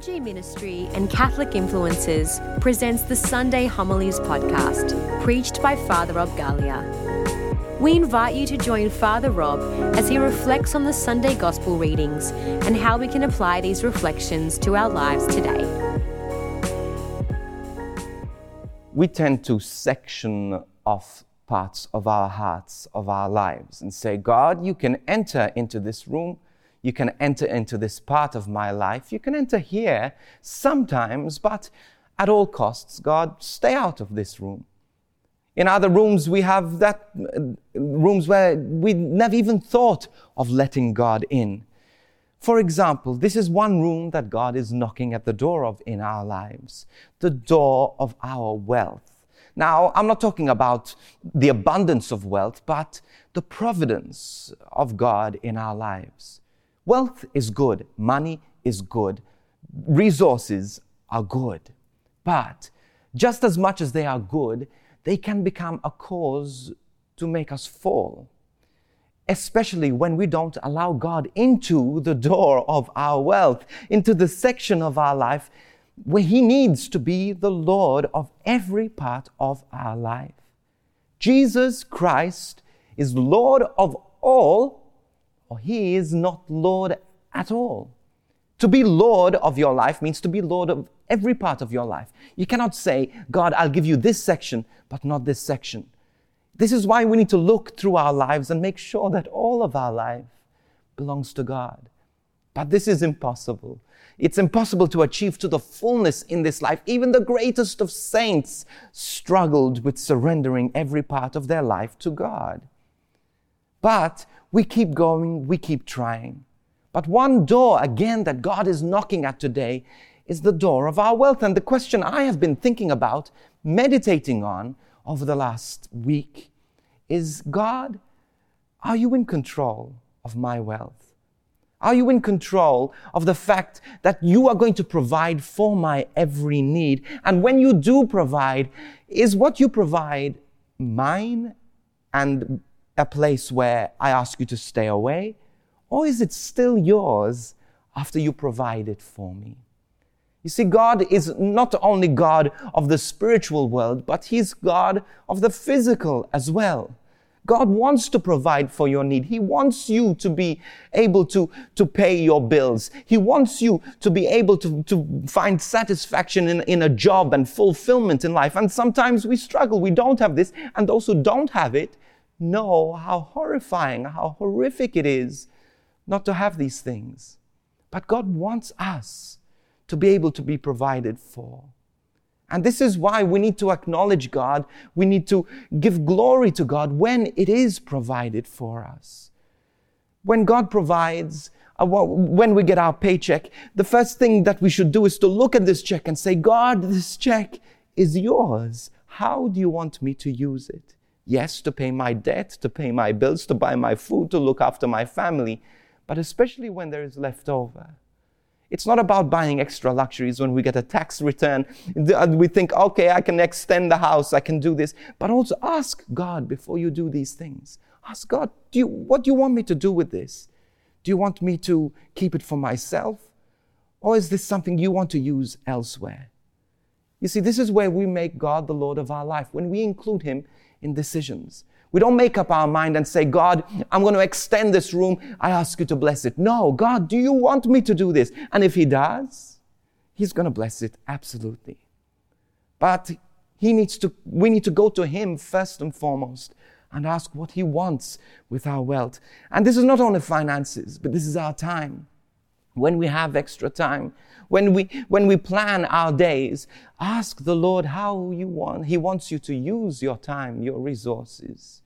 FRG Ministry and Catholic Influencers presents the Sunday Homilies podcast, preached by Father Rob Galea. We invite you to join Father Rob as he reflects on the Sunday Gospel readings and how we can apply these reflections to our lives today. We tend to section off parts of our hearts, of our lives, and say, God, you can enter into this room you can enter into this part of my life. You can enter here sometimes, but at all costs, God, stay out of this room. In other rooms, we have that uh, rooms where we never even thought of letting God in. For example, this is one room that God is knocking at the door of in our lives the door of our wealth. Now, I'm not talking about the abundance of wealth, but the providence of God in our lives. Wealth is good, money is good, resources are good. But just as much as they are good, they can become a cause to make us fall. Especially when we don't allow God into the door of our wealth, into the section of our life where He needs to be the Lord of every part of our life. Jesus Christ is Lord of all or he is not Lord at all. To be Lord of your life means to be Lord of every part of your life. You cannot say, God, I'll give you this section, but not this section. This is why we need to look through our lives and make sure that all of our life belongs to God. But this is impossible. It's impossible to achieve to the fullness in this life. Even the greatest of saints struggled with surrendering every part of their life to God. But we keep going, we keep trying. But one door, again, that God is knocking at today is the door of our wealth. And the question I have been thinking about, meditating on over the last week is God, are you in control of my wealth? Are you in control of the fact that you are going to provide for my every need? And when you do provide, is what you provide mine and a place where I ask you to stay away? Or is it still yours after you provide it for me? You see, God is not only God of the spiritual world, but He's God of the physical as well. God wants to provide for your need. He wants you to be able to, to pay your bills. He wants you to be able to, to find satisfaction in, in a job and fulfillment in life. And sometimes we struggle. We don't have this. And those who don't have it, know how horrifying, how horrific it is not to have these things. But God wants us to be able to be provided for. And this is why we need to acknowledge God. We need to give glory to God when it is provided for us. When God provides, uh, when we get our paycheck, the first thing that we should do is to look at this check and say, God, this check is yours. How do you want me to use it? Yes, to pay my debt, to pay my bills, to buy my food, to look after my family, but especially when there is left over. It's not about buying extra luxuries when we get a tax return. Uh, we think, okay, I can extend the house, I can do this. But also ask God before you do these things. Ask God, do you, what do you want me to do with this? Do you want me to keep it for myself? Or is this something you want to use elsewhere? You see, this is where we make God the Lord of our life. When we include Him in decisions. We don't make up our mind and say, God, I'm going to extend this room. I ask you to bless it. No, God, do you want me to do this? And if He does, He's going to bless it absolutely. But He needs to, we need to go to Him first and foremost and ask what He wants with our wealth. And this is not only finances, but this is our time. When we have extra time, when we, when we plan our days, ask the Lord how you want. He wants you to use your time, your resources.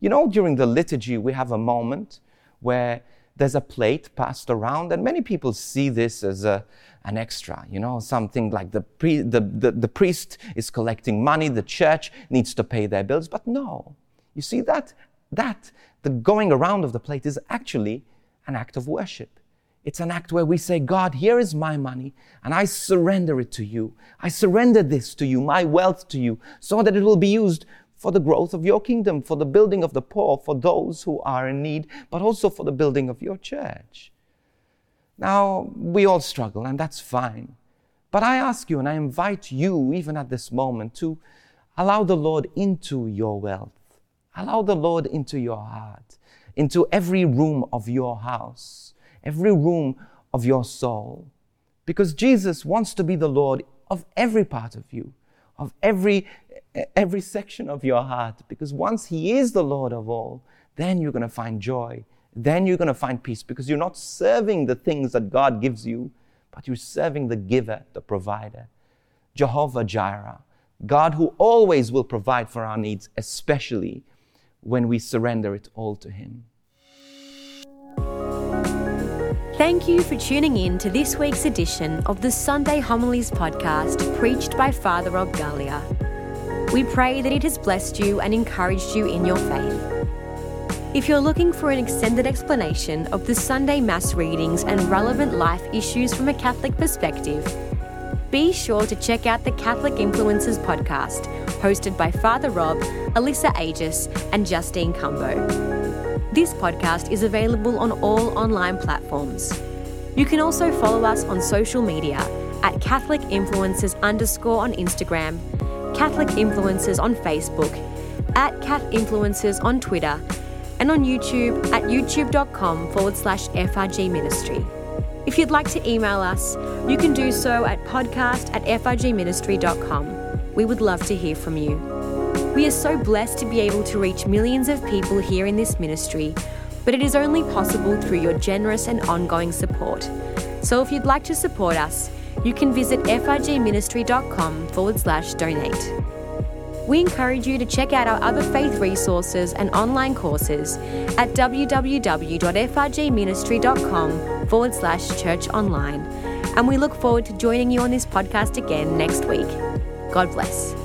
You know, during the liturgy, we have a moment where there's a plate passed around, and many people see this as a, an extra, you know, something like the, pre, the, the, the priest is collecting money, the church needs to pay their bills. But no, you see that, that, the going around of the plate is actually an act of worship. It's an act where we say, God, here is my money, and I surrender it to you. I surrender this to you, my wealth to you, so that it will be used for the growth of your kingdom, for the building of the poor, for those who are in need, but also for the building of your church. Now, we all struggle, and that's fine. But I ask you, and I invite you, even at this moment, to allow the Lord into your wealth. Allow the Lord into your heart, into every room of your house, every room of your soul. Because Jesus wants to be the Lord of every part of you, of every, every section of your heart. Because once He is the Lord of all, then you're going to find joy. Then you're going to find peace because you're not serving the things that God gives you, but you're serving the giver, the provider. Jehovah Jireh, God who always will provide for our needs, especially when we surrender it all to Him. Thank you for tuning in to this week's edition of the Sunday Homilies podcast preached by Father Rob Galea. We pray that it has blessed you and encouraged you in your faith. If you're looking for an extended explanation of the Sunday Mass readings and relevant life issues from a Catholic perspective, be sure to check out the Catholic Influencers podcast, hosted by Father Rob, Alyssa Agius, and Justine Cumbo. This podcast is available on all online platforms. You can also follow us on social media at Catholic Influencers underscore on Instagram, Catholic Influencers on Facebook, at Cat Influencers on Twitter, and on YouTube at youtube.com forward slash FRG Ministry. If you'd like to email us, you can do so at podcast at frgministry.com. We would love to hear from you. We are so blessed to be able to reach millions of people here in this ministry, but it is only possible through your generous and ongoing support. So if you'd like to support us, you can visit frgministry.com forward slash donate. We encourage you to check out our other faith resources and online courses at www.frgministry.com forward slash church online. And we look forward to joining you on this podcast again next week. God bless.